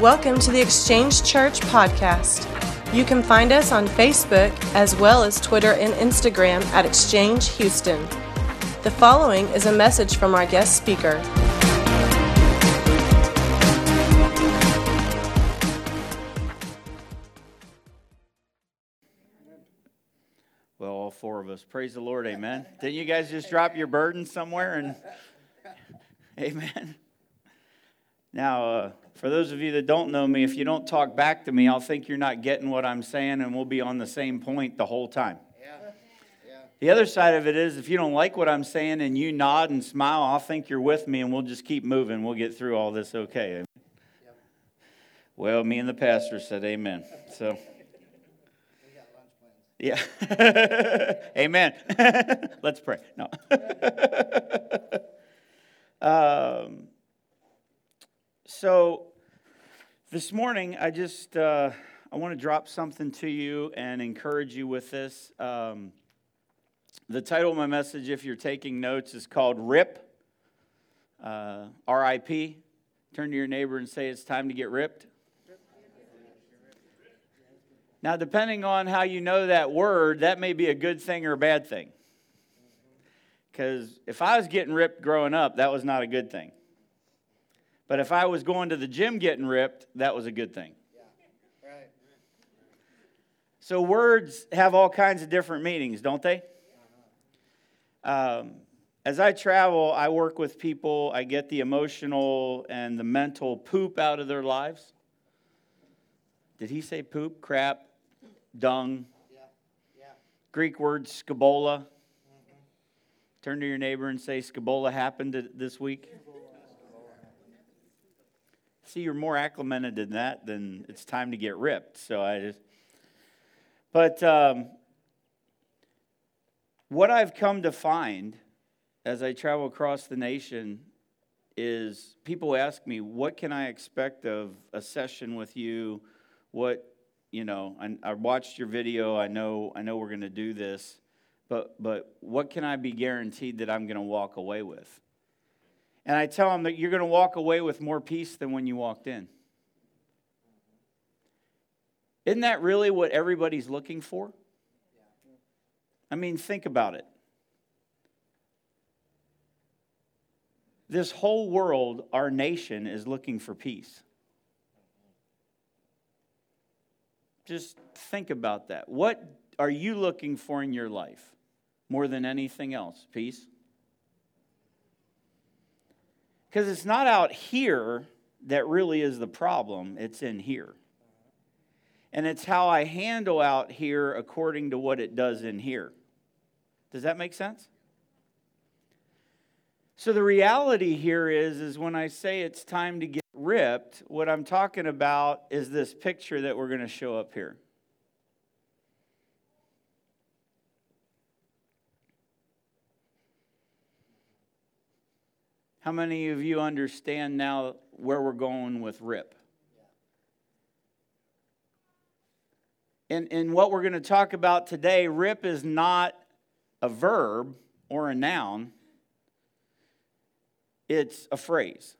Welcome to the Exchange Church podcast. You can find us on Facebook as well as Twitter and Instagram at Exchange Houston. The following is a message from our guest speaker. Well, all four of us. Praise the Lord. Amen. Didn't you guys just drop your burden somewhere? And amen. Now, uh, for those of you that don't know me, if you don't talk back to me, I'll think you're not getting what I'm saying, and we'll be on the same point the whole time. The other side of it is if you don't like what I'm saying and you nod and smile, I'll think you're with me and we'll just keep moving. We'll get through all this okay. Well, me and the pastor said amen. So. Yeah. Amen. Let's pray. No. um, so this morning, I just uh, I want to drop something to you and encourage you with this. Um, the title of my message, if you're taking notes, is called "Rip." Uh, R.I.P. Turn to your neighbor and say, "It's time to get ripped." Now, depending on how you know that word, that may be a good thing or a bad thing. Because if I was getting ripped growing up, that was not a good thing. But if I was going to the gym getting ripped, that was a good thing. Yeah. Right. So words have all kinds of different meanings, don't they? Um, as I travel, I work with people, I get the emotional and the mental poop out of their lives. Did he say poop, crap, dung? Yeah. Yeah. Greek word scabola. Mm-hmm. Turn to your neighbor and say, Scabola happened this week. See, you're more acclimated to that then it's time to get ripped. So I just. But um, what I've come to find as I travel across the nation is people ask me, what can I expect of a session with you? What, you know, I, I watched your video. I know, I know we're going to do this, but, but what can I be guaranteed that I'm going to walk away with? And I tell them that you're going to walk away with more peace than when you walked in. Isn't that really what everybody's looking for? I mean, think about it. This whole world, our nation, is looking for peace. Just think about that. What are you looking for in your life more than anything else? Peace? Because it's not out here that really is the problem, it's in here. And it's how I handle out here according to what it does in here. Does that make sense? So the reality here is is when I say it's time to get ripped, what I'm talking about is this picture that we're going to show up here. How many of you understand now where we're going with RIP? And, and what we're going to talk about today, RIP is not a verb or a noun, it's a phrase.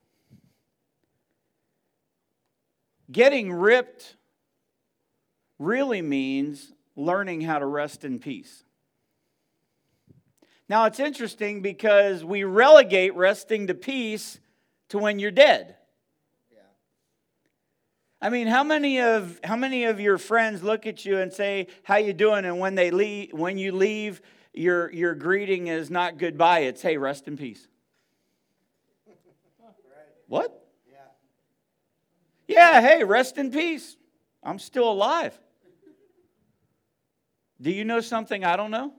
Getting ripped really means learning how to rest in peace. Now, it's interesting because we relegate resting to peace to when you're dead. I mean, how many of how many of your friends look at you and say, "How you doing?" and when they leave, when you leave, your your greeting is not goodbye, it's, "Hey, rest in peace." What? Yeah. yeah, hey, rest in peace. I'm still alive. Do you know something I don't know?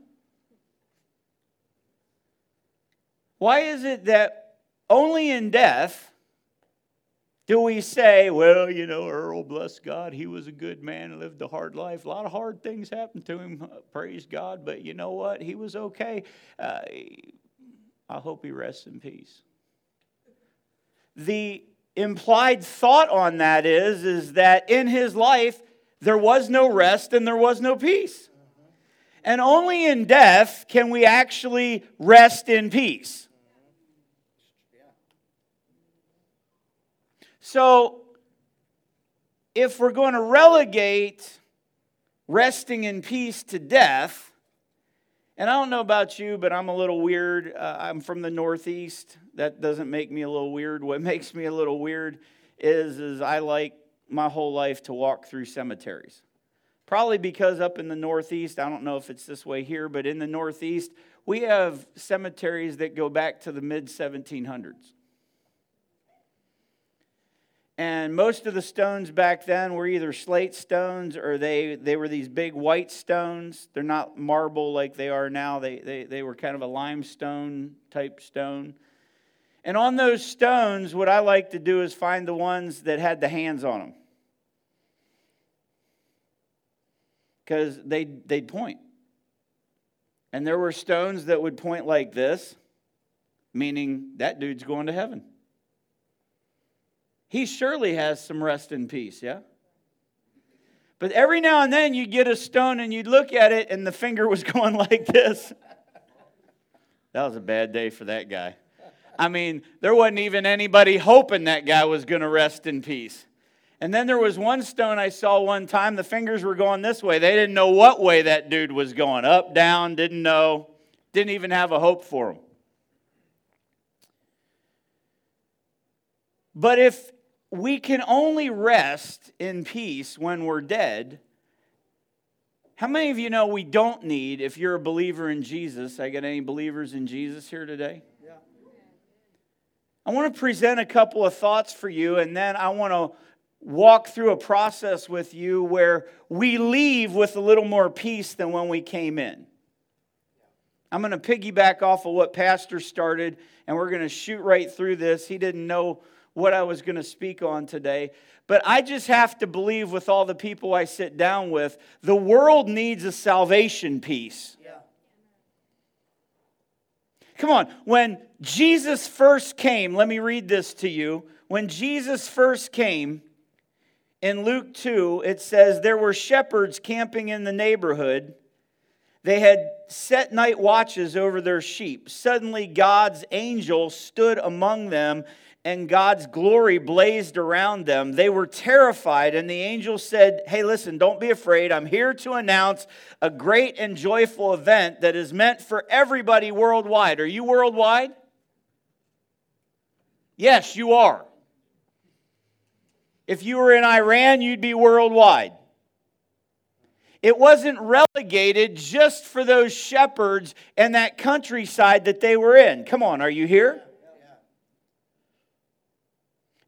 Why is it that only in death do we say, well, you know, Earl, bless God, he was a good man, lived a hard life. A lot of hard things happened to him, praise God, but you know what? He was okay. Uh, I hope he rests in peace. The implied thought on that is, is that in his life, there was no rest and there was no peace. And only in death can we actually rest in peace. So, if we're going to relegate resting in peace to death, and I don't know about you, but I'm a little weird. Uh, I'm from the Northeast. That doesn't make me a little weird. What makes me a little weird is, is I like my whole life to walk through cemeteries. Probably because up in the Northeast, I don't know if it's this way here, but in the Northeast, we have cemeteries that go back to the mid 1700s. And most of the stones back then were either slate stones or they, they were these big white stones. They're not marble like they are now, they, they, they were kind of a limestone type stone. And on those stones, what I like to do is find the ones that had the hands on them. Because they'd, they'd point. And there were stones that would point like this, meaning that dude's going to heaven he surely has some rest and peace, yeah? But every now and then you'd get a stone and you'd look at it and the finger was going like this. That was a bad day for that guy. I mean, there wasn't even anybody hoping that guy was going to rest in peace. And then there was one stone I saw one time, the fingers were going this way. They didn't know what way that dude was going up, down, didn't know, didn't even have a hope for him. But if we can only rest in peace when we're dead. How many of you know we don't need, if you're a believer in Jesus? I got any believers in Jesus here today? Yeah. I want to present a couple of thoughts for you, and then I want to walk through a process with you where we leave with a little more peace than when we came in. I'm going to piggyback off of what Pastor started, and we're going to shoot right through this. He didn't know what I was going to speak on today. But I just have to believe with all the people I sit down with, the world needs a salvation piece. Yeah. Come on, when Jesus first came, let me read this to you. When Jesus first came, in Luke 2, it says, There were shepherds camping in the neighborhood. They had set night watches over their sheep. Suddenly, God's angel stood among them and God's glory blazed around them. They were terrified, and the angel said, Hey, listen, don't be afraid. I'm here to announce a great and joyful event that is meant for everybody worldwide. Are you worldwide? Yes, you are. If you were in Iran, you'd be worldwide. It wasn't relegated just for those shepherds and that countryside that they were in. Come on, are you here?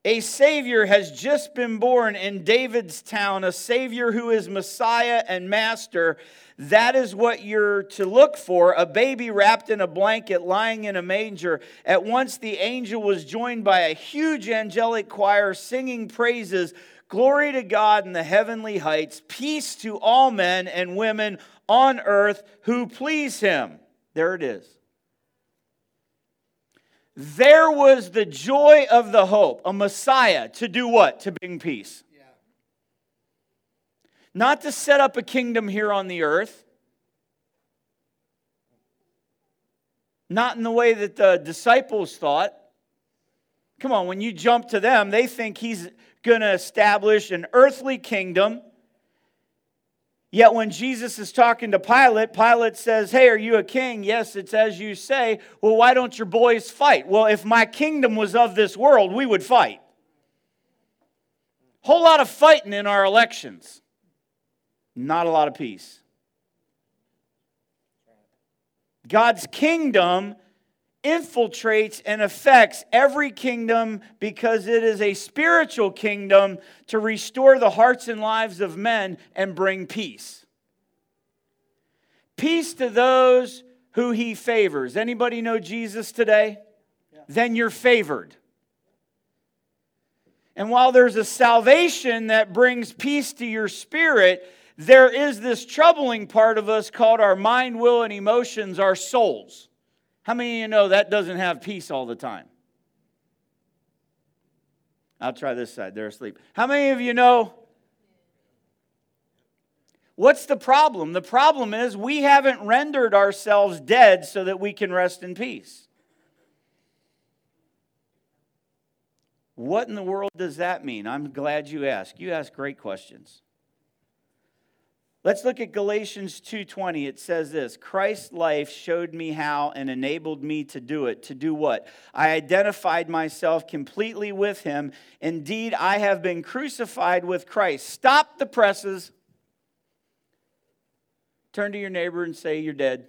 A Savior has just been born in David's town, a Savior who is Messiah and Master. That is what you're to look for a baby wrapped in a blanket lying in a manger. At once the angel was joined by a huge angelic choir singing praises. Glory to God in the heavenly heights, peace to all men and women on earth who please him. There it is. There was the joy of the hope, a Messiah to do what? To bring peace. Yeah. Not to set up a kingdom here on the earth. Not in the way that the disciples thought. Come on, when you jump to them, they think he's going to establish an earthly kingdom Yet when Jesus is talking to Pilate, Pilate says, Hey, are you a king? Yes, it's as you say. Well, why don't your boys fight? Well, if my kingdom was of this world, we would fight. Whole lot of fighting in our elections, not a lot of peace. God's kingdom infiltrates and affects every kingdom because it is a spiritual kingdom to restore the hearts and lives of men and bring peace. Peace to those who he favors. Anybody know Jesus today? Yeah. Then you're favored. And while there's a salvation that brings peace to your spirit, there is this troubling part of us called our mind, will, and emotions, our souls. How many of you know that doesn't have peace all the time? I'll try this side. They're asleep. How many of you know? What's the problem? The problem is we haven't rendered ourselves dead so that we can rest in peace. What in the world does that mean? I'm glad you asked. You ask great questions. Let's look at Galatians 2:20. It says this, Christ's life showed me how and enabled me to do it. To do what? I identified myself completely with him. Indeed, I have been crucified with Christ. Stop the presses. Turn to your neighbor and say you're dead.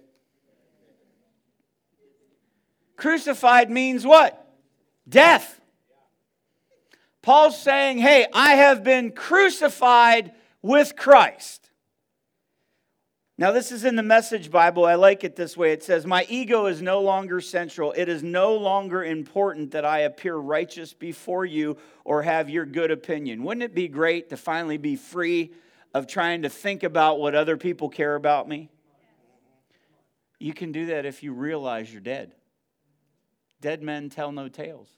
Crucified means what? Death. Paul's saying, "Hey, I have been crucified with Christ." Now, this is in the Message Bible. I like it this way. It says, My ego is no longer central. It is no longer important that I appear righteous before you or have your good opinion. Wouldn't it be great to finally be free of trying to think about what other people care about me? You can do that if you realize you're dead. Dead men tell no tales,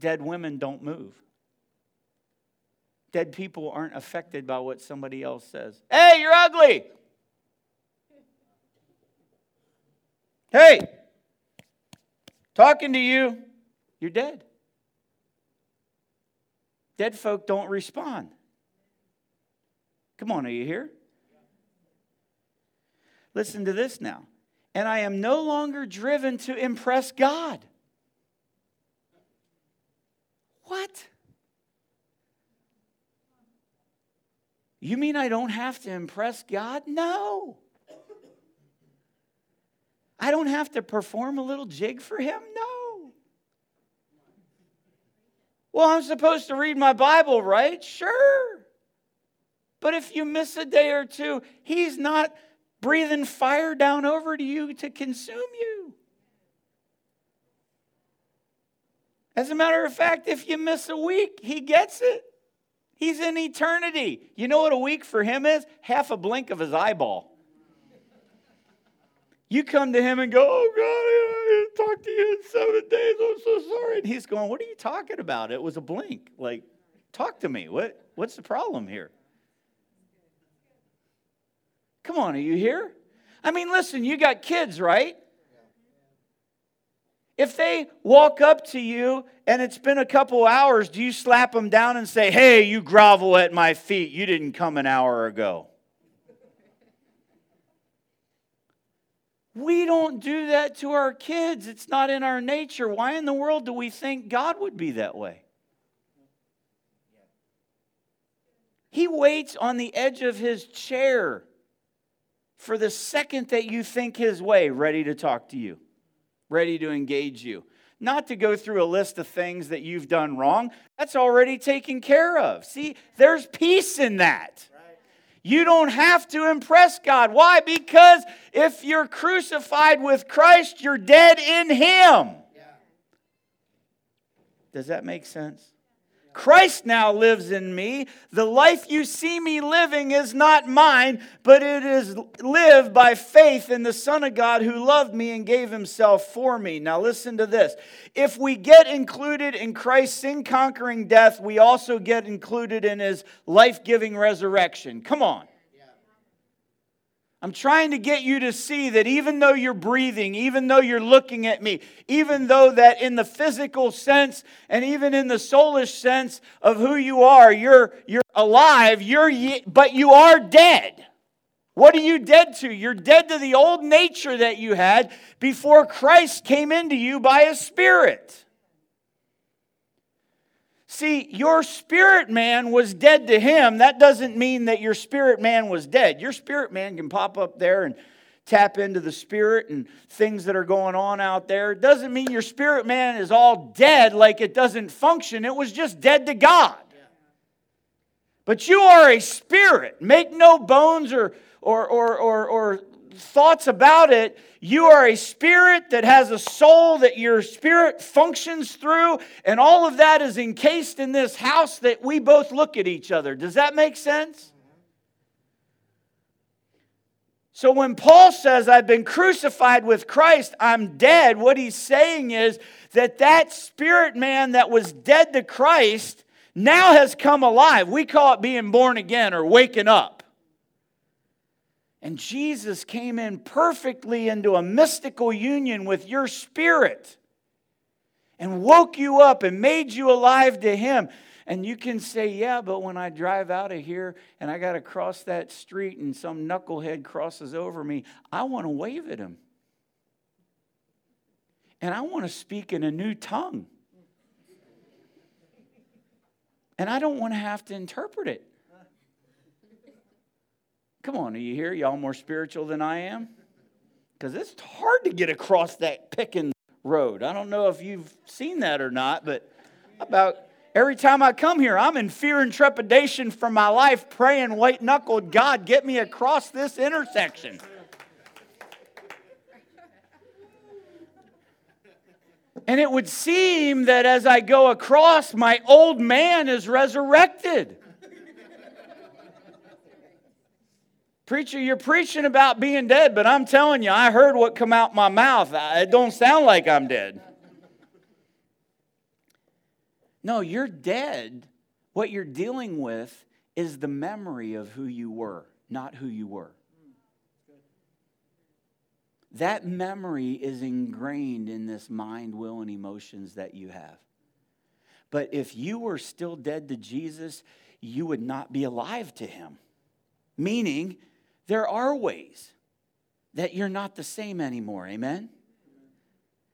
dead women don't move. Dead people aren't affected by what somebody else says. Hey, you're ugly. Hey, talking to you, you're dead. Dead folk don't respond. Come on, are you here? Listen to this now. And I am no longer driven to impress God. What? You mean I don't have to impress God? No. I don't have to perform a little jig for Him? No. Well, I'm supposed to read my Bible, right? Sure. But if you miss a day or two, He's not breathing fire down over to you to consume you. As a matter of fact, if you miss a week, He gets it. He's in eternity. You know what a week for him is? Half a blink of his eyeball. You come to him and go, Oh God, I didn't talk to you in seven days. I'm so sorry. And he's going, What are you talking about? It was a blink. Like, talk to me. What, what's the problem here? Come on, are you here? I mean, listen, you got kids, right? If they walk up to you and it's been a couple hours, do you slap them down and say, Hey, you grovel at my feet? You didn't come an hour ago. We don't do that to our kids. It's not in our nature. Why in the world do we think God would be that way? He waits on the edge of his chair for the second that you think his way, ready to talk to you ready to engage you. Not to go through a list of things that you've done wrong. That's already taken care of. See, there's peace in that. You don't have to impress God. Why? Because if you're crucified with Christ, you're dead in Him. Does that make sense? Christ now lives in me. The life you see me living is not mine, but it is lived by faith in the Son of God who loved me and gave himself for me. Now, listen to this. If we get included in Christ's sin conquering death, we also get included in his life giving resurrection. Come on. I'm trying to get you to see that even though you're breathing, even though you're looking at me, even though that in the physical sense and even in the soulish sense of who you are, you're, you're alive, you're, but you are dead. What are you dead to? You're dead to the old nature that you had before Christ came into you by His Spirit. See, your spirit man was dead to him. That doesn't mean that your spirit man was dead. Your spirit man can pop up there and tap into the spirit and things that are going on out there. It doesn't mean your spirit man is all dead like it doesn't function. It was just dead to God. But you are a spirit. Make no bones or, or, or, or, or thoughts about it. You are a spirit that has a soul that your spirit functions through, and all of that is encased in this house that we both look at each other. Does that make sense? So when Paul says, I've been crucified with Christ, I'm dead, what he's saying is that that spirit man that was dead to Christ now has come alive. We call it being born again or waking up. And Jesus came in perfectly into a mystical union with your spirit. and woke you up and made you alive to Him. And you can say, yeah, but when I drive out of here and I got to cross that street and some knucklehead crosses over me, I want to wave at him. And I want to speak in a new tongue. And I don't want to have to interpret it. Come on, are you here? Y'all more spiritual than I am? Because it's hard to get across that picking road. I don't know if you've seen that or not, but about every time I come here, I'm in fear and trepidation for my life, praying white knuckled, God, get me across this intersection. And it would seem that as I go across, my old man is resurrected. Preacher, you're preaching about being dead, but I'm telling you, I heard what come out my mouth. It don't sound like I'm dead. No, you're dead. What you're dealing with is the memory of who you were, not who you were. That memory is ingrained in this mind, will, and emotions that you have. But if you were still dead to Jesus, you would not be alive to him. Meaning, there are ways that you're not the same anymore. Amen?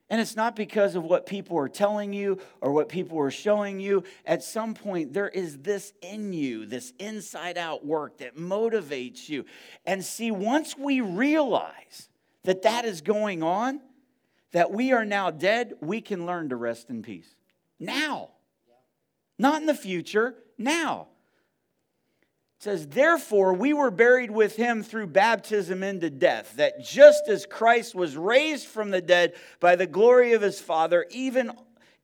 And it's not because of what people are telling you or what people are showing you. At some point, there is this in you, this inside out work that motivates you. And see, once we realize that that is going on, that we are now dead, we can learn to rest in peace. Now. Not in the future, now. It says, Therefore, we were buried with him through baptism into death, that just as Christ was raised from the dead by the glory of his Father, even,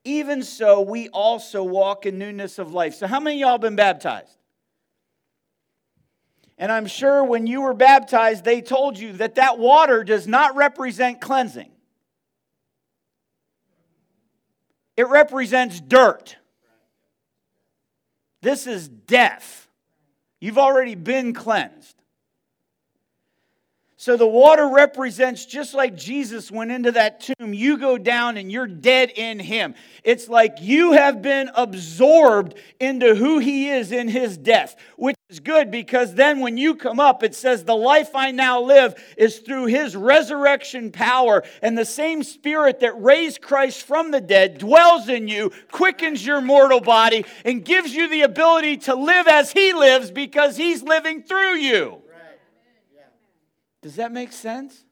even so we also walk in newness of life. So, how many y'all been baptized? And I'm sure when you were baptized, they told you that that water does not represent cleansing, it represents dirt. This is death. You've already been cleansed. So the water represents just like Jesus went into that tomb, you go down and you're dead in him. It's like you have been absorbed into who he is in his death, which is good because then when you come up, it says, The life I now live is through his resurrection power. And the same spirit that raised Christ from the dead dwells in you, quickens your mortal body, and gives you the ability to live as he lives because he's living through you. Does that make sense?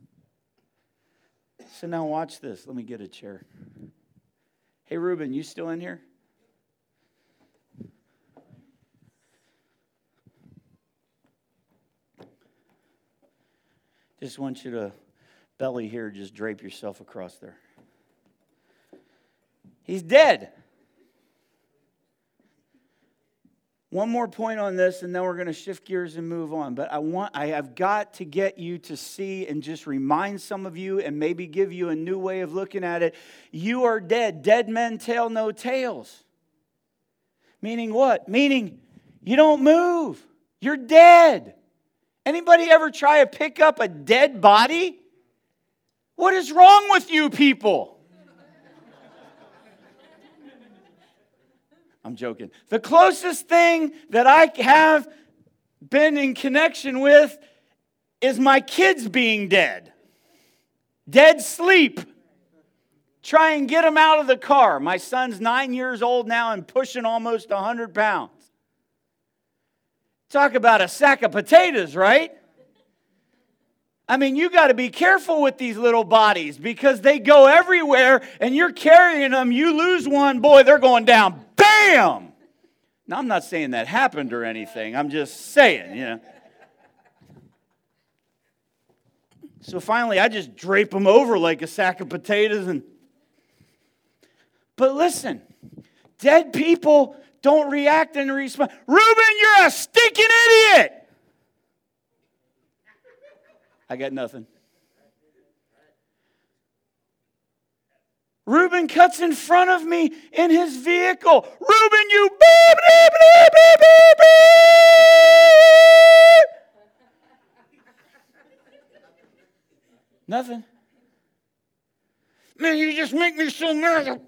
So now watch this. Let me get a chair. Hey, Ruben, you still in here? Just want you to belly here, just drape yourself across there. He's dead. One more point on this, and then we're going to shift gears and move on. But I want, I have got to get you to see and just remind some of you, and maybe give you a new way of looking at it. You are dead. Dead men tell no tales. Meaning what? Meaning you don't move. You're dead. Anybody ever try to pick up a dead body? What is wrong with you people? I'm joking. The closest thing that I have been in connection with is my kids being dead. Dead sleep. Try and get them out of the car. My son's nine years old now and pushing almost 100 pounds. Talk about a sack of potatoes, right? I mean, you got to be careful with these little bodies because they go everywhere and you're carrying them. You lose one, boy, they're going down bam! Now, I'm not saying that happened or anything. I'm just saying, you know. So finally, I just drape them over like a sack of potatoes and. But listen, dead people don't react and respond. Reuben, you're a stinking idiot. I got nothing. Reuben cuts in front of me in his vehicle. Reuben, you beep, beep, beep, beep, beep, beep. Nothing. Man, you just make me so mad.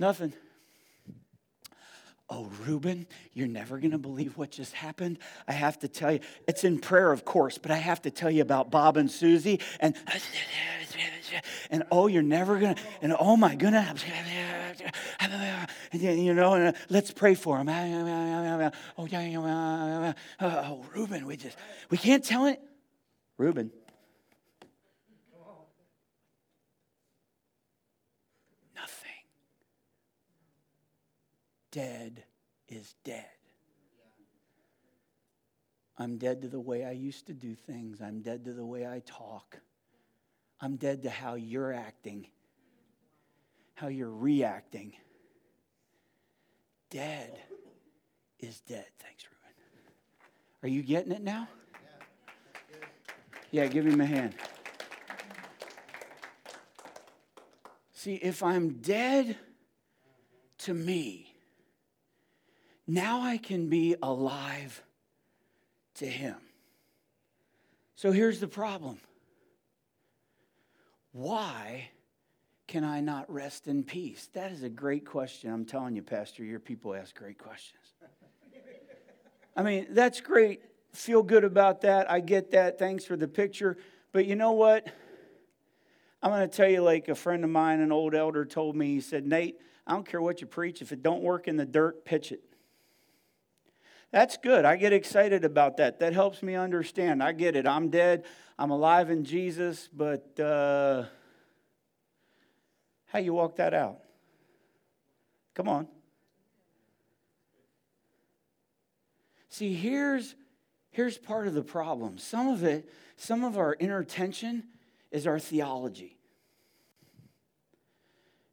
Nothing. Oh, Reuben, you're never going to believe what just happened. I have to tell you, it's in prayer, of course, but I have to tell you about Bob and Susie. And, and oh, you're never going to, and oh my goodness. You know, and, uh, let's pray for him. Oh, oh, Reuben, we just, we can't tell it. Reuben. Dead is dead. I'm dead to the way I used to do things. I'm dead to the way I talk. I'm dead to how you're acting, how you're reacting. Dead is dead. Thanks, Ruben. Are you getting it now? Yeah, give him a hand. See, if I'm dead to me, now I can be alive to Him. So here's the problem why can I not rest in peace? That is a great question. I'm telling you, Pastor, your people ask great questions. I mean, that's great. Feel good about that. I get that. Thanks for the picture. But you know what? I'm going to tell you, like a friend of mine, an old elder, told me, he said, Nate, I don't care what you preach. If it don't work in the dirt, pitch it. That's good. I get excited about that. That helps me understand. I get it. I'm dead. I'm alive in Jesus, but uh, how you walk that out? Come on. See, here's here's part of the problem. Some of it, some of our inner tension is our theology.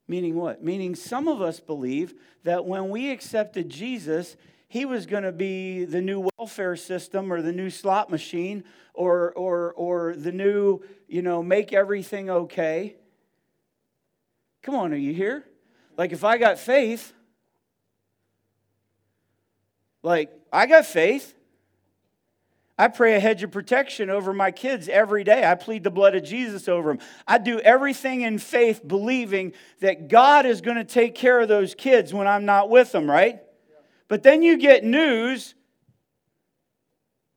Meaning what? Meaning some of us believe that when we accepted Jesus, he was going to be the new welfare system or the new slot machine or, or, or the new, you know, make everything okay. Come on, are you here? Like, if I got faith, like, I got faith. I pray a hedge of protection over my kids every day. I plead the blood of Jesus over them. I do everything in faith, believing that God is going to take care of those kids when I'm not with them, right? But then you get news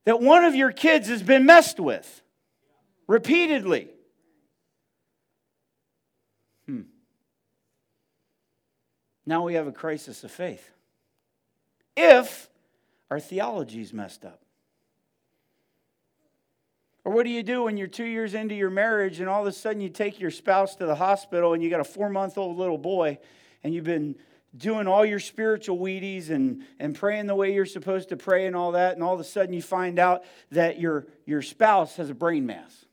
that one of your kids has been messed with repeatedly. Hmm. Now we have a crisis of faith. If our theology is messed up. Or what do you do when you're two years into your marriage and all of a sudden you take your spouse to the hospital and you got a four month old little boy and you've been doing all your spiritual Wheaties and, and praying the way you're supposed to pray and all that, and all of a sudden you find out that your, your spouse has a brain mass.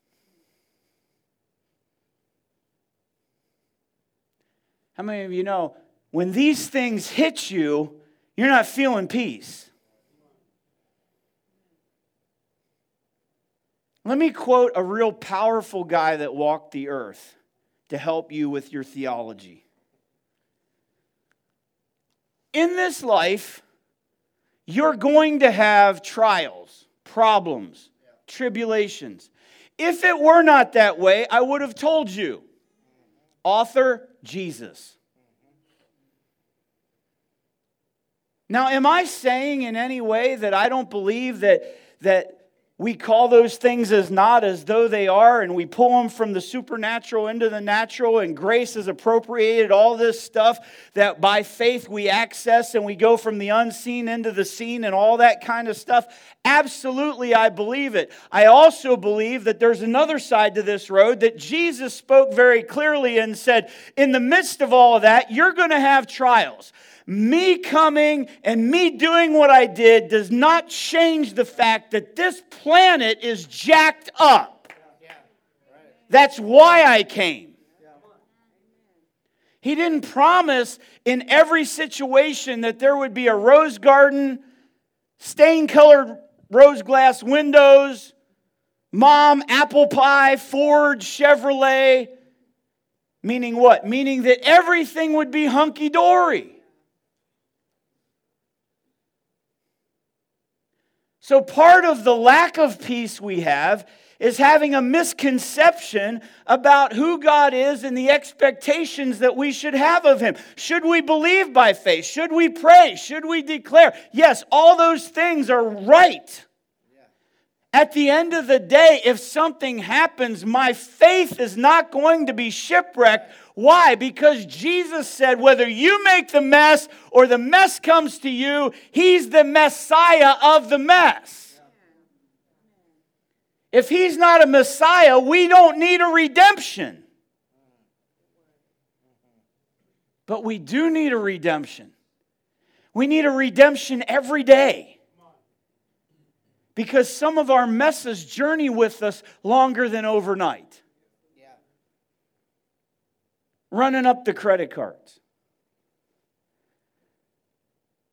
How many of you know when these things hit you, you're not feeling peace? Let me quote a real powerful guy that walked the earth to help you with your theology in this life, you're going to have trials, problems, tribulations. If it were not that way, I would have told you. Author Jesus. Now, am I saying in any way that I don't believe that, that we call those things as not as though they are, and we pull them from the supernatural into the natural, and grace has appropriated all this stuff that by faith we access and we go from the unseen into the seen and all that kind of stuff. Absolutely, I believe it. I also believe that there's another side to this road that Jesus spoke very clearly and said, in the midst of all of that, you're going to have trials me coming and me doing what I did does not change the fact that this planet is jacked up. That's why I came. He didn't promise in every situation that there would be a rose garden, stain colored rose glass windows, mom, apple pie, Ford, Chevrolet. Meaning what? Meaning that everything would be hunky dory. So, part of the lack of peace we have is having a misconception about who God is and the expectations that we should have of Him. Should we believe by faith? Should we pray? Should we declare? Yes, all those things are right. At the end of the day, if something happens, my faith is not going to be shipwrecked. Why? Because Jesus said, whether you make the mess or the mess comes to you, He's the Messiah of the mess. If He's not a Messiah, we don't need a redemption. But we do need a redemption. We need a redemption every day because some of our messes journey with us longer than overnight. Running up the credit cards.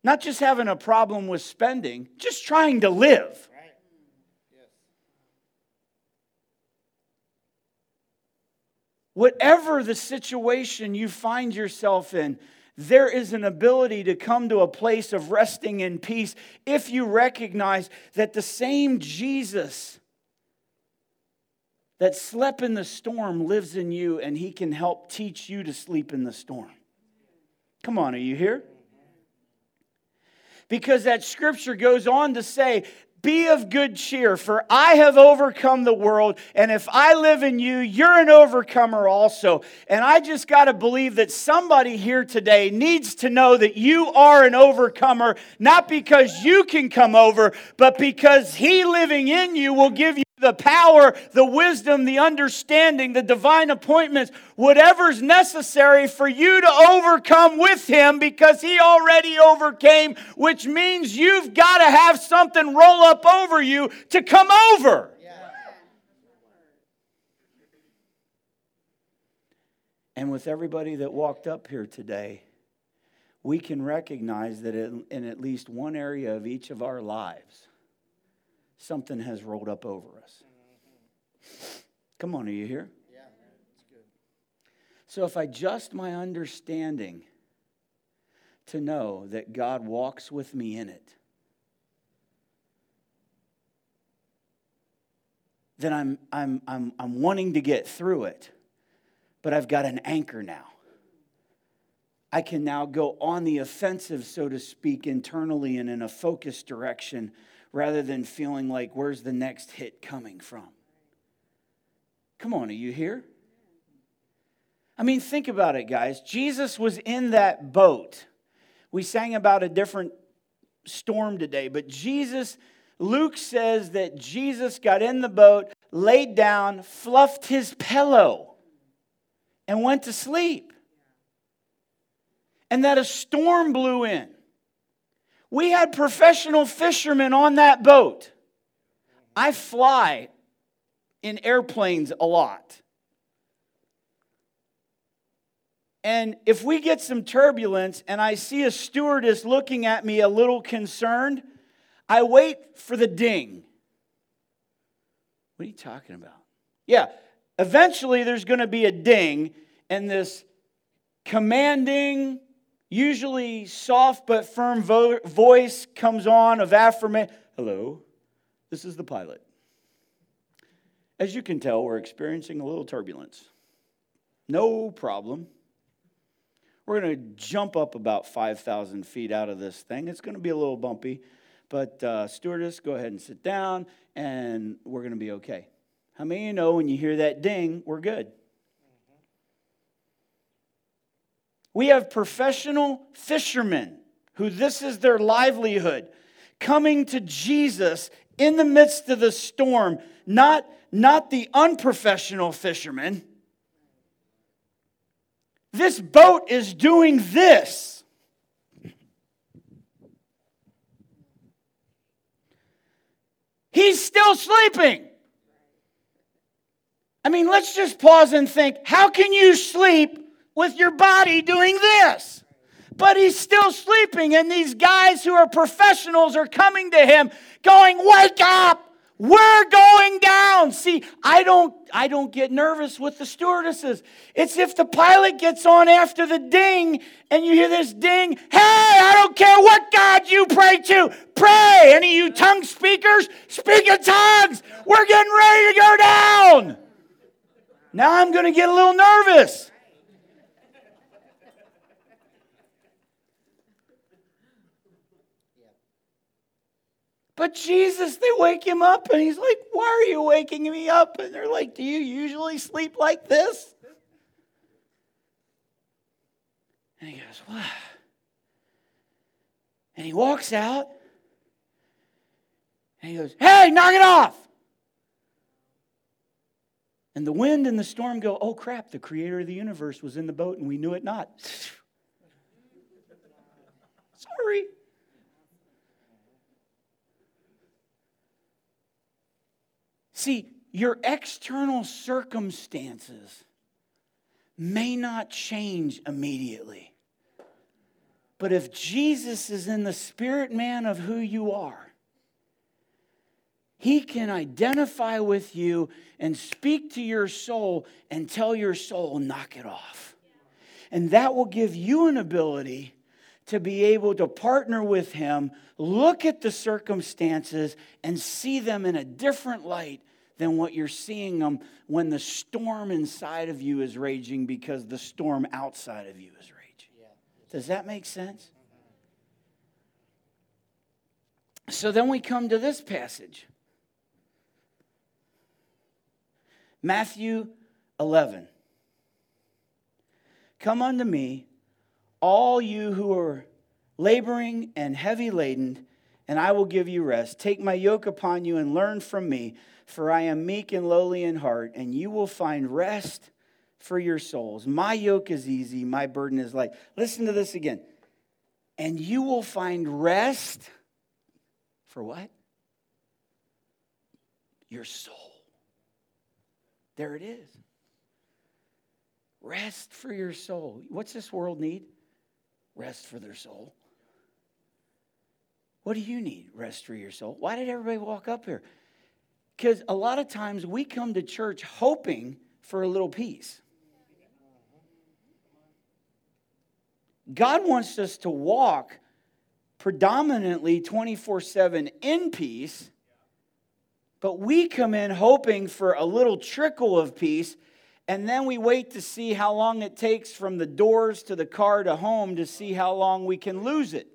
Not just having a problem with spending, just trying to live. Whatever the situation you find yourself in, there is an ability to come to a place of resting in peace if you recognize that the same Jesus that slept in the storm lives in you and he can help teach you to sleep in the storm. Come on, are you here? Because that scripture goes on to say be of good cheer, for I have overcome the world, and if I live in you, you're an overcomer also. And I just got to believe that somebody here today needs to know that you are an overcomer, not because you can come over, but because He living in you will give you the power, the wisdom, the understanding, the divine appointments, whatever's necessary for you to overcome with Him because He already overcame, which means you've got to have something roll up over you to come over. And with everybody that walked up here today, we can recognize that in, at least one area of each of our lives, something has rolled up over us. Come on, are you here? Yeah, that's good. So if I adjust my understanding to know that God walks with me in it, then I'm, I'm, I'm, I'm wanting to get through it, but I've got an anchor now. I can now go on the offensive, so to speak, internally and in a focused direction rather than feeling like, where's the next hit coming from? Come on, are you here? I mean, think about it, guys. Jesus was in that boat. We sang about a different storm today, but Jesus, Luke says that Jesus got in the boat, laid down, fluffed his pillow, and went to sleep. And that a storm blew in. We had professional fishermen on that boat. I fly in airplanes a lot. And if we get some turbulence and I see a stewardess looking at me a little concerned, I wait for the ding. What are you talking about? Yeah, eventually there's going to be a ding, and this commanding, usually soft but firm vo- voice comes on of affirmation. Hello, this is the pilot. As you can tell, we're experiencing a little turbulence. No problem. We're going to jump up about 5,000 feet out of this thing. It's going to be a little bumpy, but uh, stewardess, go ahead and sit down, and we're going to be okay. How many of you know when you hear that ding, we're good? We have professional fishermen who this is their livelihood coming to Jesus in the midst of the storm, not not the unprofessional fishermen. This boat is doing this. He's still sleeping. I mean, let's just pause and think how can you sleep with your body doing this? But he's still sleeping, and these guys who are professionals are coming to him, going, Wake up! We're going down. See, I don't I don't get nervous with the stewardesses. It's if the pilot gets on after the ding and you hear this ding, hey, I don't care what God you pray to. Pray. Any of you tongue speakers, speak in tongues. We're getting ready to go down. Now I'm to get a little nervous. But Jesus, they wake him up and he's like, Why are you waking me up? And they're like, Do you usually sleep like this? And he goes, What? And he walks out and he goes, Hey, knock it off. And the wind and the storm go, Oh crap, the creator of the universe was in the boat and we knew it not. Sorry. See, your external circumstances may not change immediately. But if Jesus is in the spirit man of who you are, he can identify with you and speak to your soul and tell your soul, knock it off. And that will give you an ability to be able to partner with him, look at the circumstances, and see them in a different light than what you're seeing them when the storm inside of you is raging because the storm outside of you is raging. Does that make sense? So then we come to this passage Matthew 11. Come unto me, all you who are laboring and heavy laden, and I will give you rest. Take my yoke upon you and learn from me for I am meek and lowly in heart, and you will find rest for your souls. My yoke is easy, my burden is light. Listen to this again. And you will find rest for what? Your soul. There it is. Rest for your soul. What's this world need? Rest for their soul. What do you need? Rest for your soul. Why did everybody walk up here? Because a lot of times we come to church hoping for a little peace. God wants us to walk predominantly 24 7 in peace, but we come in hoping for a little trickle of peace, and then we wait to see how long it takes from the doors to the car to home to see how long we can lose it.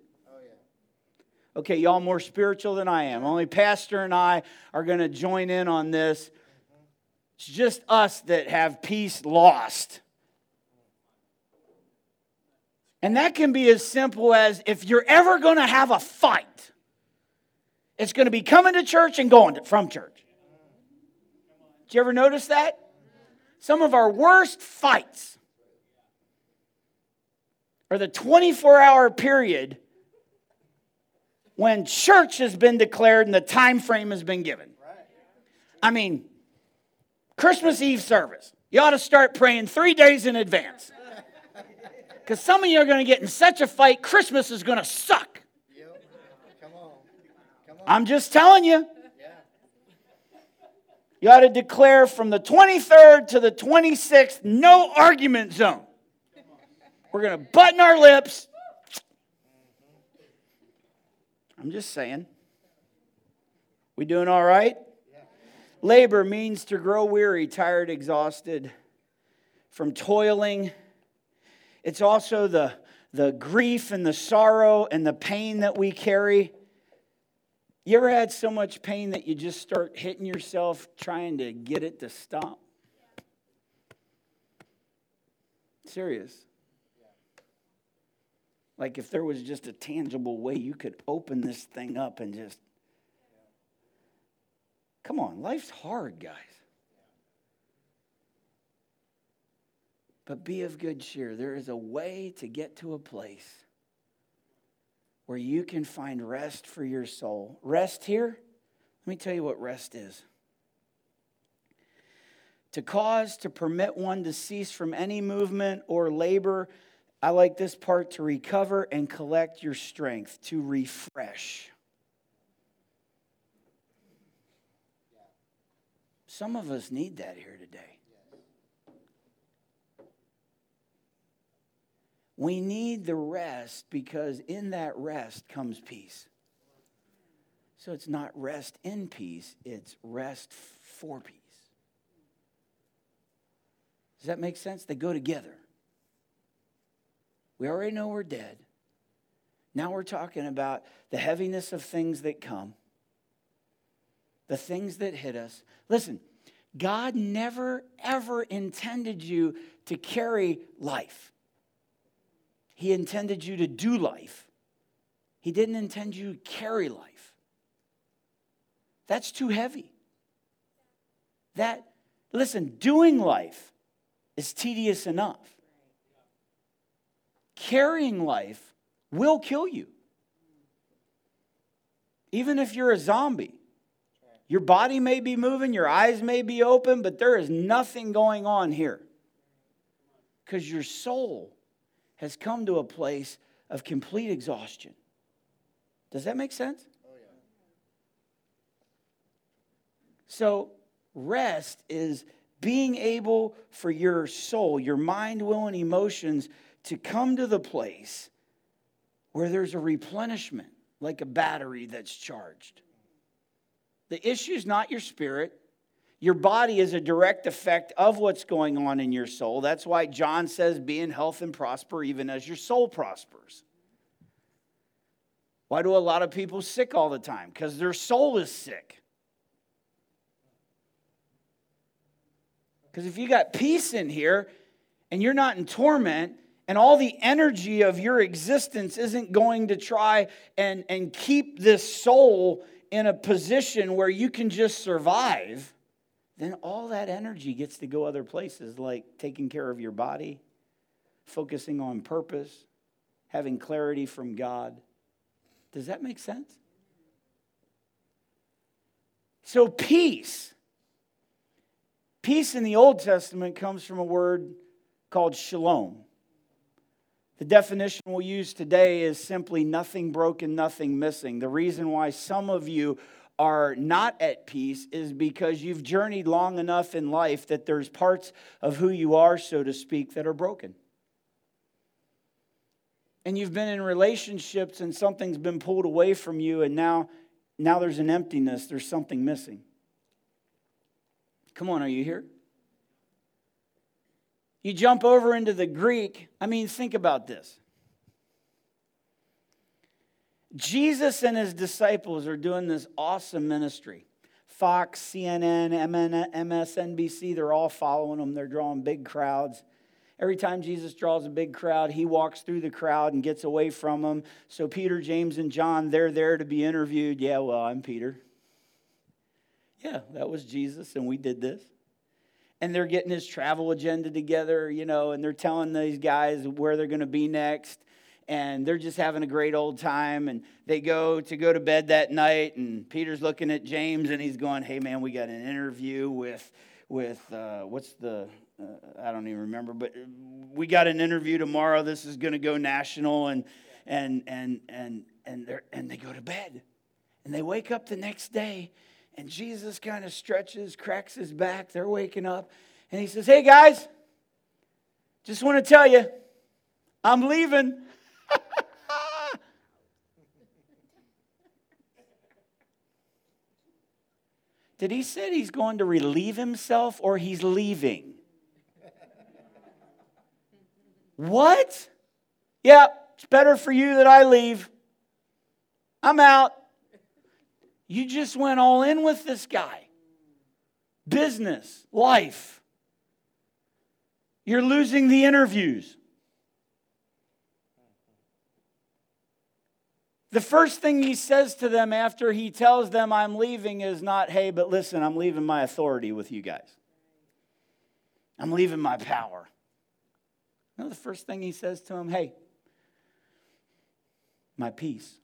Okay, y'all more spiritual than I am. Only Pastor and I are going to join in on this. It's just us that have peace lost. And that can be as simple as if you're ever going to have a fight, it's going to be coming to church and going to, from church. Did you ever notice that? Some of our worst fights are the 24 hour period when church has been declared and the time frame has been given. I mean, Christmas Eve service. You ought to start praying three days in advance. Because some of you are going to get in such a fight, Christmas is going to suck. I'm just telling you. You ought to declare from the 23rd to the 26th, no argument zone. We're going to button our lips I'm just saying. We doing all right? Labor means to grow weary, tired, exhausted from toiling. It's also the, the grief and the sorrow and the pain that we carry. You ever had so much pain that you just start hitting yourself trying to get it to stop? Serious. Like if there was just a tangible way you could open this thing up and just. Come on, life's hard, guys. But be of good cheer. There is a way to get to a place where you can find rest for your soul. Rest here, let me tell you what rest is. To cause, to permit one to cease from any movement or labor I like this part to recover and collect your strength, to refresh. Some of us need that here today. We need the rest because in that rest comes peace. So it's not rest in peace, it's rest for peace. Does that make sense? They go together. We already know we're dead. Now we're talking about the heaviness of things that come, the things that hit us. Listen, God never, ever intended you to carry life. He intended you to do life. He didn't intend you to carry life. That's too heavy. That, listen, doing life is tedious enough. Carrying life will kill you. Even if you're a zombie, your body may be moving, your eyes may be open, but there is nothing going on here. Because your soul has come to a place of complete exhaustion. Does that make sense? Oh, yeah. So, rest is being able for your soul, your mind, will, and emotions to come to the place where there's a replenishment, like a battery that's charged. The issue is not your spirit. Your body is a direct effect of what's going on in your soul. That's why John says, Be in health and prosper, even as your soul prospers. Why do a lot of people sick all the time? Because their soul is sick. Because if you got peace in here and you're not in torment, and all the energy of your existence isn't going to try and, and keep this soul in a position where you can just survive, then all that energy gets to go other places like taking care of your body, focusing on purpose, having clarity from God. Does that make sense? So, peace. Peace in the Old Testament comes from a word called shalom. The definition we'll use today is simply nothing broken, nothing missing. The reason why some of you are not at peace is because you've journeyed long enough in life that there's parts of who you are, so to speak, that are broken. And you've been in relationships and something's been pulled away from you, and now, now there's an emptiness, there's something missing. Come on, are you here? You jump over into the Greek. I mean, think about this. Jesus and his disciples are doing this awesome ministry. Fox, CNN, MSNBC, they're all following them. They're drawing big crowds. Every time Jesus draws a big crowd, he walks through the crowd and gets away from them. So Peter, James, and John, they're there to be interviewed. Yeah, well, I'm Peter. Yeah, that was Jesus, and we did this and they're getting his travel agenda together, you know, and they're telling these guys where they're going to be next. And they're just having a great old time. And they go to go to bed that night. And Peter's looking at James and he's going, Hey, man, we got an interview with, with uh, what's the, uh, I don't even remember, but we got an interview tomorrow. This is going to go national. And, and, and, and, and, they and they go to bed. And they wake up the next day and Jesus kind of stretches, cracks his back. They're waking up. And he says, Hey, guys, just want to tell you, I'm leaving. Did he say he's going to relieve himself or he's leaving? what? Yeah, it's better for you that I leave. I'm out. You just went all in with this guy. Business, life. You're losing the interviews. The first thing he says to them after he tells them I'm leaving is not, hey, but listen, I'm leaving my authority with you guys. I'm leaving my power. No, the first thing he says to them, hey, my peace,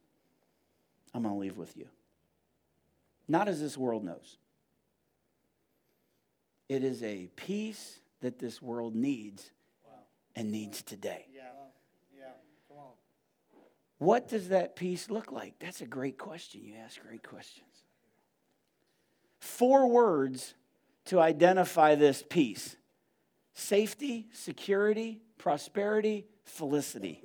I'm going to leave with you not as this world knows. It is a peace that this world needs and needs today. Yeah. Yeah. Come on. What does that peace look like? That's a great question. You ask great questions. Four words to identify this peace safety, security, prosperity, felicity.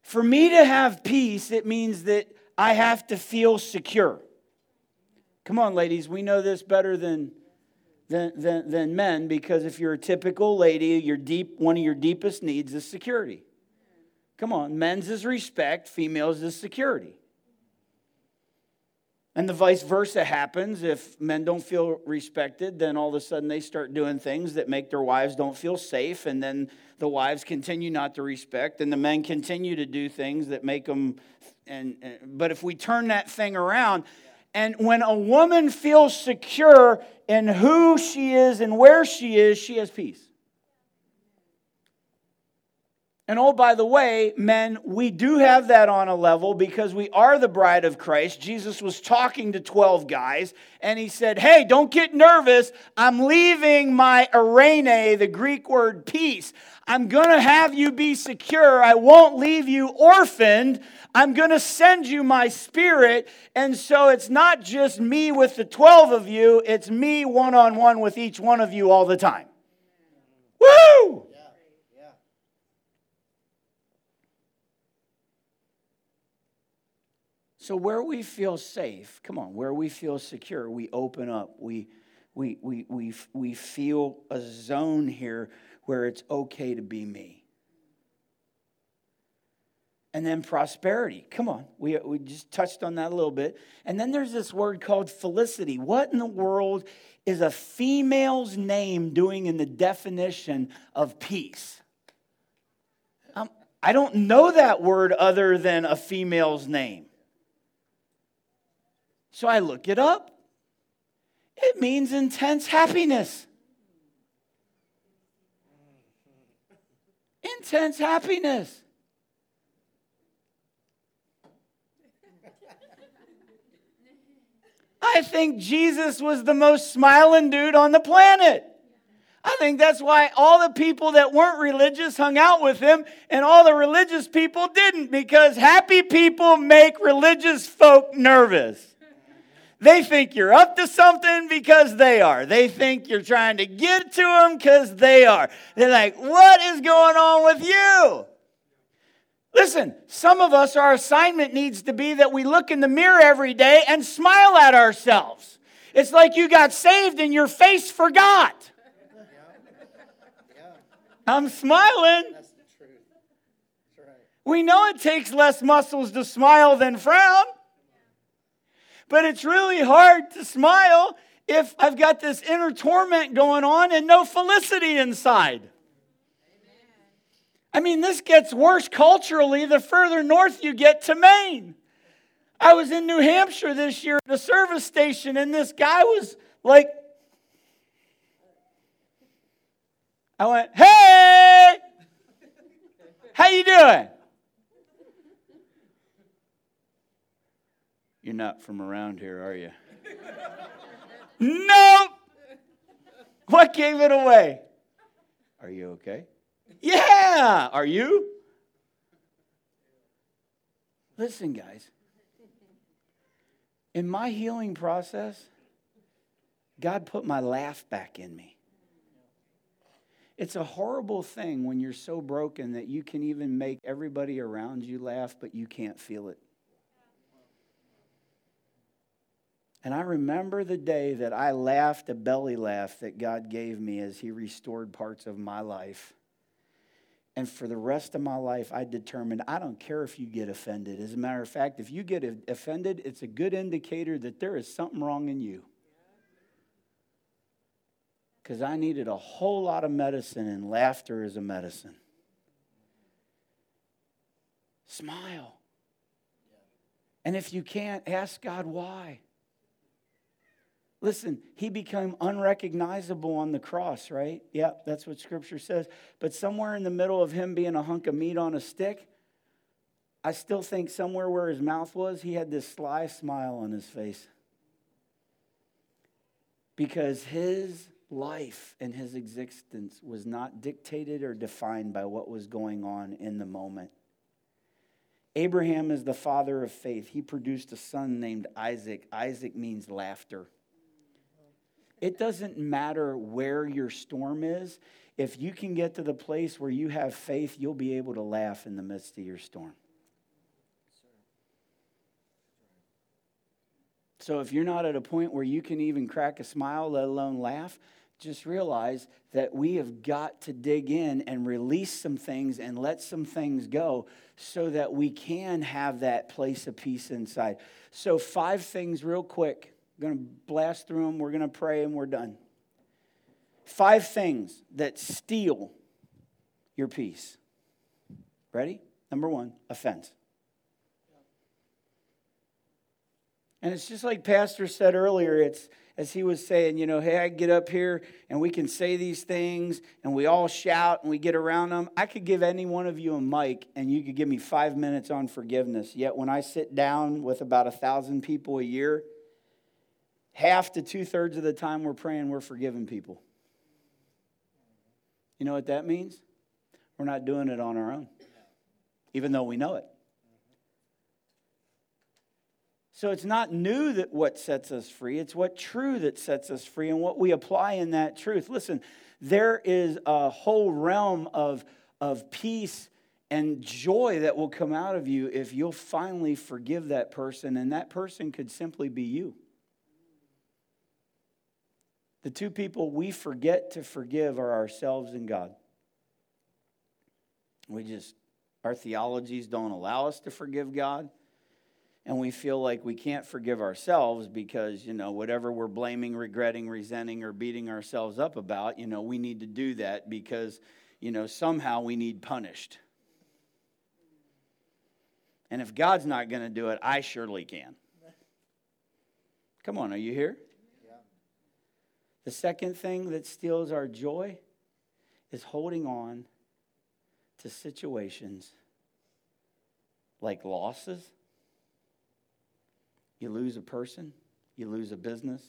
For me to have peace, it means that I have to feel secure. Come on, ladies, we know this better than, than, than, than men because if you're a typical lady, your deep, one of your deepest needs is security. Come on, men's is respect, females is security. And the vice versa happens. If men don't feel respected, then all of a sudden they start doing things that make their wives don't feel safe. And then the wives continue not to respect, and the men continue to do things that make them. And, and but if we turn that thing around, and when a woman feels secure in who she is and where she is, she has peace. And oh, by the way, men, we do have that on a level because we are the bride of Christ. Jesus was talking to 12 guys and he said, Hey, don't get nervous. I'm leaving my eirene, the Greek word peace. I'm going to have you be secure. I won't leave you orphaned. I'm going to send you my spirit. And so it's not just me with the 12 of you, it's me one on one with each one of you all the time. Woo! So, where we feel safe, come on, where we feel secure, we open up. We, we, we, we, we feel a zone here where it's okay to be me. And then prosperity. Come on, we, we just touched on that a little bit. And then there's this word called felicity. What in the world is a female's name doing in the definition of peace? Um, I don't know that word other than a female's name. So I look it up. It means intense happiness. Intense happiness. I think Jesus was the most smiling dude on the planet. I think that's why all the people that weren't religious hung out with him and all the religious people didn't, because happy people make religious folk nervous. They think you're up to something because they are. They think you're trying to get to them because they are. They're like, what is going on with you? Listen, some of us, our assignment needs to be that we look in the mirror every day and smile at ourselves. It's like you got saved and your face forgot. I'm smiling. We know it takes less muscles to smile than frown. But it's really hard to smile if I've got this inner torment going on and no felicity inside. I mean, this gets worse culturally the further north you get to Maine. I was in New Hampshire this year at a service station, and this guy was like, I went, "Hey, how you doing?" You're not from around here, are you? nope. What gave it away? Are you okay? Yeah. Are you? Listen, guys. In my healing process, God put my laugh back in me. It's a horrible thing when you're so broken that you can even make everybody around you laugh, but you can't feel it. And I remember the day that I laughed a belly laugh that God gave me as He restored parts of my life. And for the rest of my life, I determined I don't care if you get offended. As a matter of fact, if you get offended, it's a good indicator that there is something wrong in you. Because I needed a whole lot of medicine, and laughter is a medicine. Smile. And if you can't, ask God why. Listen, he became unrecognizable on the cross, right? Yeah, that's what scripture says. But somewhere in the middle of him being a hunk of meat on a stick, I still think somewhere where his mouth was, he had this sly smile on his face. Because his life and his existence was not dictated or defined by what was going on in the moment. Abraham is the father of faith. He produced a son named Isaac. Isaac means laughter. It doesn't matter where your storm is. If you can get to the place where you have faith, you'll be able to laugh in the midst of your storm. So if you're not at a point where you can even crack a smile, let alone laugh, just realize that we have got to dig in and release some things and let some things go so that we can have that place of peace inside. So, five things, real quick. Going to blast through them. We're going to pray and we're done. Five things that steal your peace. Ready? Number one, offense. And it's just like Pastor said earlier, it's as he was saying, you know, hey, I get up here and we can say these things and we all shout and we get around them. I could give any one of you a mic and you could give me five minutes on forgiveness. Yet when I sit down with about a thousand people a year, half to two thirds of the time we're praying, we're forgiving people. You know what that means? We're not doing it on our own, even though we know it. So it's not new that what sets us free, it's what true that sets us free and what we apply in that truth. Listen, there is a whole realm of, of peace and joy that will come out of you if you'll finally forgive that person, and that person could simply be you. The two people we forget to forgive are ourselves and God. We just, our theologies don't allow us to forgive God and we feel like we can't forgive ourselves because, you know, whatever we're blaming, regretting, resenting, or beating ourselves up about, you know, we need to do that because, you know, somehow we need punished. And if God's not going to do it, I surely can. Come on, are you here? The second thing that steals our joy is holding on to situations like losses you lose a person, you lose a business,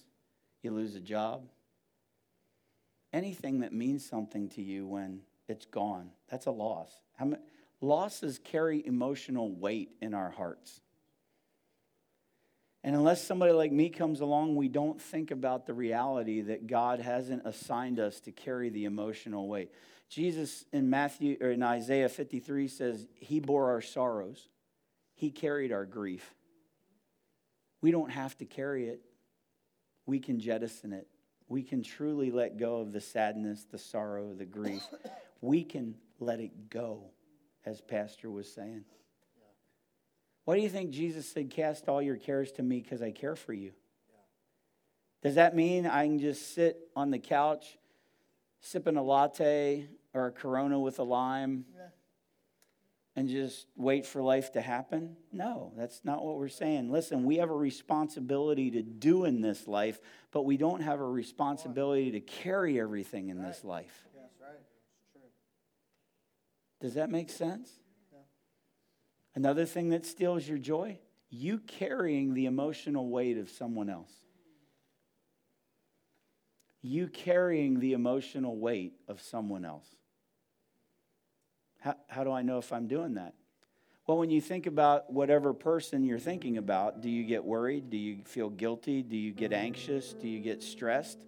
you lose a job. Anything that means something to you when it's gone, that's a loss. Many, losses carry emotional weight in our hearts. And unless somebody like me comes along, we don't think about the reality that God hasn't assigned us to carry the emotional weight. Jesus in Matthew or in Isaiah 53 says, He bore our sorrows, He carried our grief. We don't have to carry it, we can jettison it. We can truly let go of the sadness, the sorrow, the grief. We can let it go, as Pastor was saying. Why do you think Jesus said, Cast all your cares to me because I care for you? Does that mean I can just sit on the couch sipping a latte or a corona with a lime? Yeah and just wait for life to happen? No, that's not what we're saying. Listen, we have a responsibility to do in this life, but we don't have a responsibility to carry everything in this life. Yes, right. True. Does that make sense? Another thing that steals your joy? You carrying the emotional weight of someone else. You carrying the emotional weight of someone else. How, how do I know if I'm doing that? Well, when you think about whatever person you're thinking about, do you get worried? Do you feel guilty? Do you get anxious? Do you get stressed?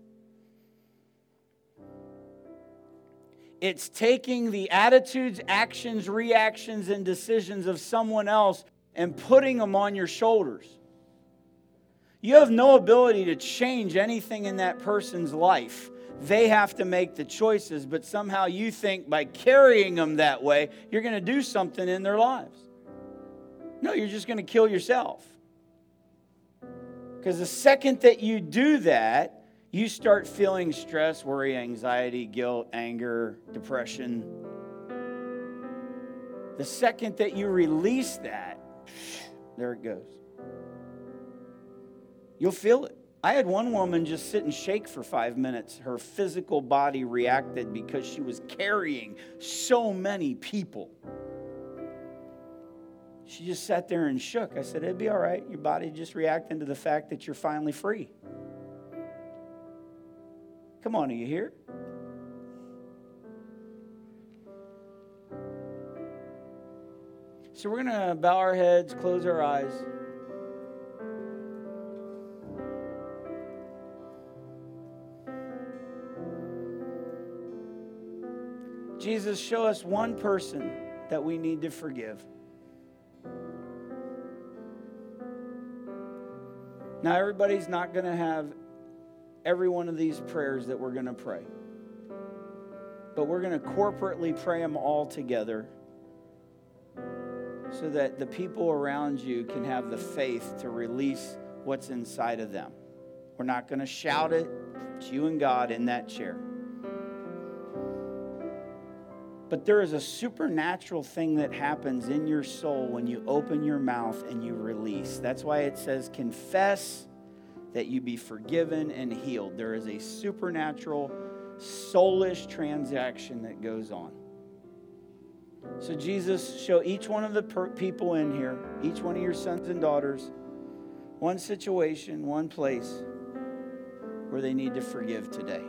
It's taking the attitudes, actions, reactions, and decisions of someone else and putting them on your shoulders. You have no ability to change anything in that person's life. They have to make the choices, but somehow you think by carrying them that way, you're going to do something in their lives. No, you're just going to kill yourself. Because the second that you do that, you start feeling stress, worry, anxiety, guilt, anger, depression. The second that you release that, there it goes. You'll feel it. I had one woman just sit and shake for five minutes. Her physical body reacted because she was carrying so many people. She just sat there and shook. I said, It'd be all right. Your body just reacting to the fact that you're finally free. Come on, are you here? So we're going to bow our heads, close our eyes. Jesus, show us one person that we need to forgive. Now, everybody's not going to have every one of these prayers that we're going to pray, but we're going to corporately pray them all together so that the people around you can have the faith to release what's inside of them. We're not going to shout it. It's you and God in that chair. But there is a supernatural thing that happens in your soul when you open your mouth and you release. That's why it says, confess that you be forgiven and healed. There is a supernatural, soulish transaction that goes on. So, Jesus, show each one of the per- people in here, each one of your sons and daughters, one situation, one place where they need to forgive today.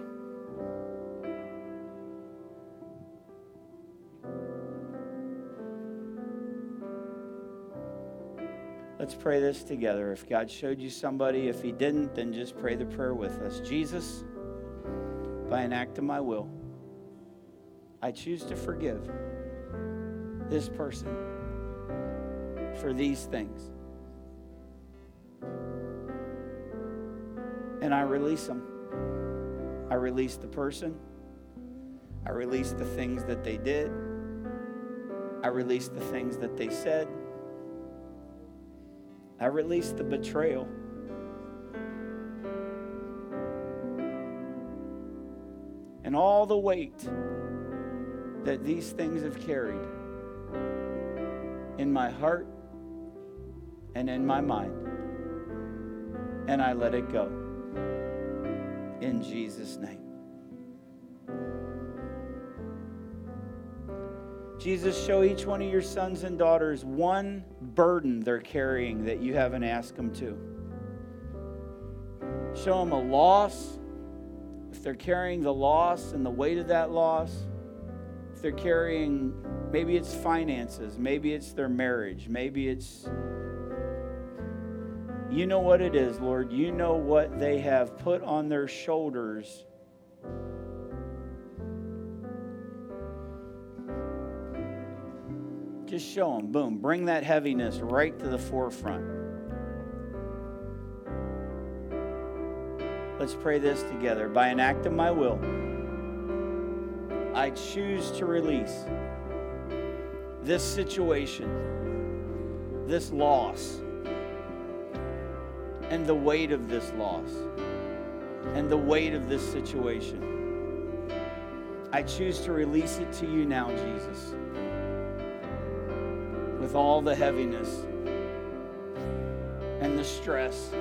Let's pray this together. If God showed you somebody, if He didn't, then just pray the prayer with us. Jesus, by an act of my will, I choose to forgive this person for these things. And I release them. I release the person. I release the things that they did. I release the things that they said. I release the betrayal. And all the weight that these things have carried in my heart and in my mind. And I let it go. In Jesus' name. Jesus, show each one of your sons and daughters one burden they're carrying that you haven't asked them to. Show them a loss. If they're carrying the loss and the weight of that loss, if they're carrying, maybe it's finances, maybe it's their marriage, maybe it's. You know what it is, Lord. You know what they have put on their shoulders Just show them. Boom. Bring that heaviness right to the forefront. Let's pray this together. By an act of my will, I choose to release this situation, this loss, and the weight of this loss, and the weight of this situation. I choose to release it to you now, Jesus with all the heaviness and the stress.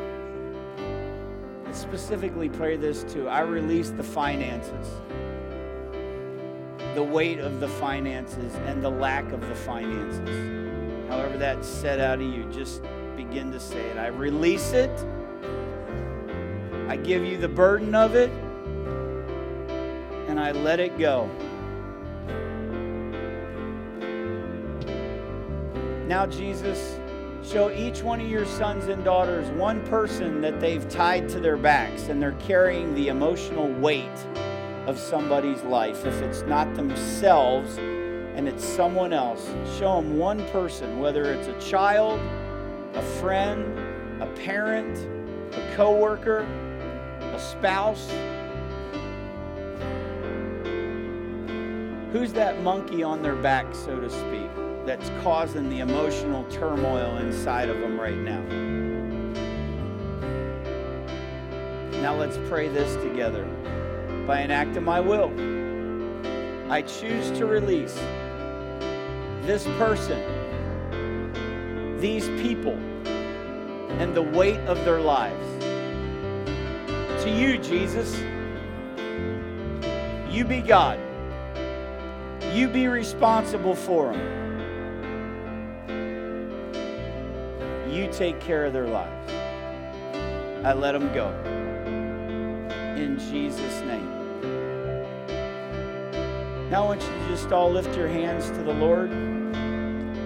I specifically pray this too. I release the finances, the weight of the finances, and the lack of the finances. However, that's said out of you, just begin to say it. I release it. I give you the burden of it, and I let it go. Now, Jesus, show each one of your sons and daughters one person that they've tied to their backs and they're carrying the emotional weight of somebody's life. If it's not themselves and it's someone else, show them one person, whether it's a child, a friend, a parent, a coworker, a spouse. Who's that monkey on their back, so to speak? That's causing the emotional turmoil inside of them right now. Now let's pray this together. By an act of my will, I choose to release this person, these people, and the weight of their lives. To you, Jesus, you be God. You be responsible for them. You take care of their lives. I let them go. In Jesus' name. Now I want you to just all lift your hands to the Lord.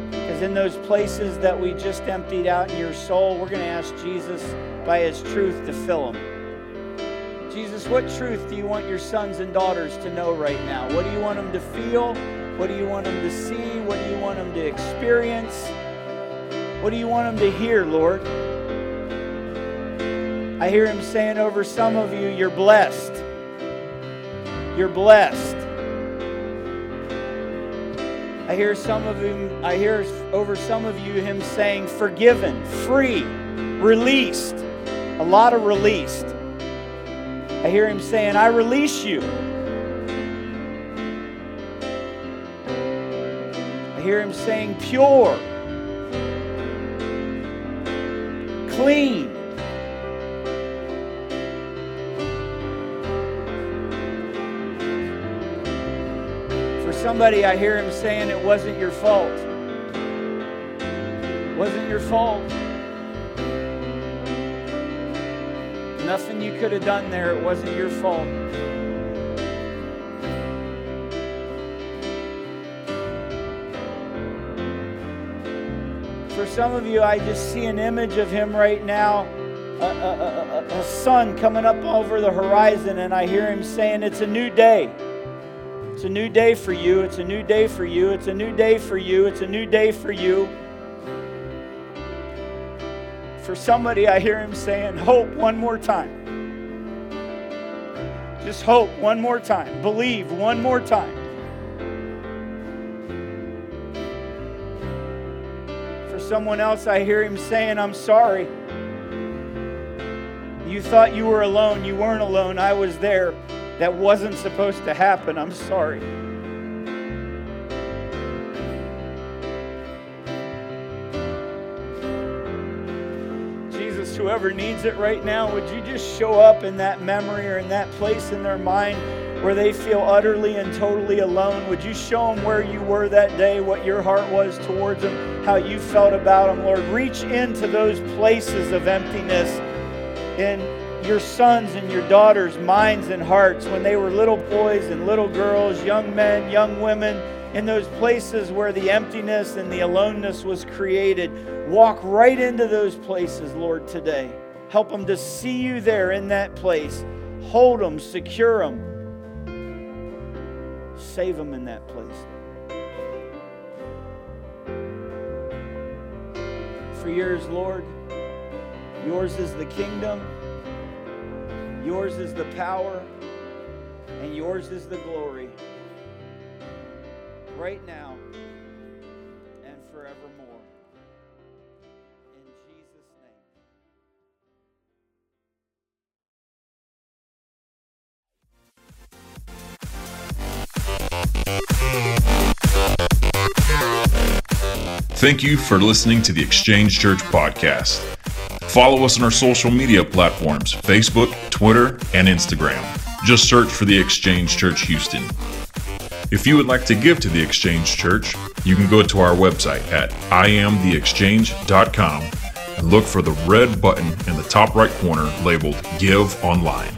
Because in those places that we just emptied out in your soul, we're going to ask Jesus by his truth to fill them. Jesus, what truth do you want your sons and daughters to know right now? What do you want them to feel? What do you want them to see? What do you want them to experience? What do you want them to hear, Lord? I hear him saying over some of you, you're blessed. You're blessed. I hear some of him, I hear over some of you him saying forgiven, free, released. A lot of released. I hear him saying, I release you. I hear him saying, pure, clean. For somebody, I hear him saying, it wasn't your fault. It wasn't your fault. Nothing you could have done there. It wasn't your fault. Some of you, I just see an image of him right now, a, a, a, a sun coming up over the horizon, and I hear him saying, It's a new day. It's a new day for you. It's a new day for you. It's a new day for you. It's a new day for you. For somebody, I hear him saying, Hope one more time. Just hope one more time. Believe one more time. Someone else, I hear him saying, I'm sorry. You thought you were alone. You weren't alone. I was there. That wasn't supposed to happen. I'm sorry. Jesus, whoever needs it right now, would you just show up in that memory or in that place in their mind where they feel utterly and totally alone? Would you show them where you were that day, what your heart was towards them, how you felt about them, Lord? Reach into those places of emptiness in your sons and your daughters' minds and hearts when they were little boys and little girls, young men, young women in those places where the emptiness and the aloneness was created. Walk right into those places, Lord, today. Help them to see you there in that place. Hold them, secure them, save them in that place. For yours, Lord, yours is the kingdom, yours is the power, and yours is the glory right now Thank you for listening to the Exchange Church podcast. Follow us on our social media platforms Facebook, Twitter, and Instagram. Just search for the Exchange Church Houston. If you would like to give to the Exchange Church, you can go to our website at iamtheexchange.com and look for the red button in the top right corner labeled Give Online.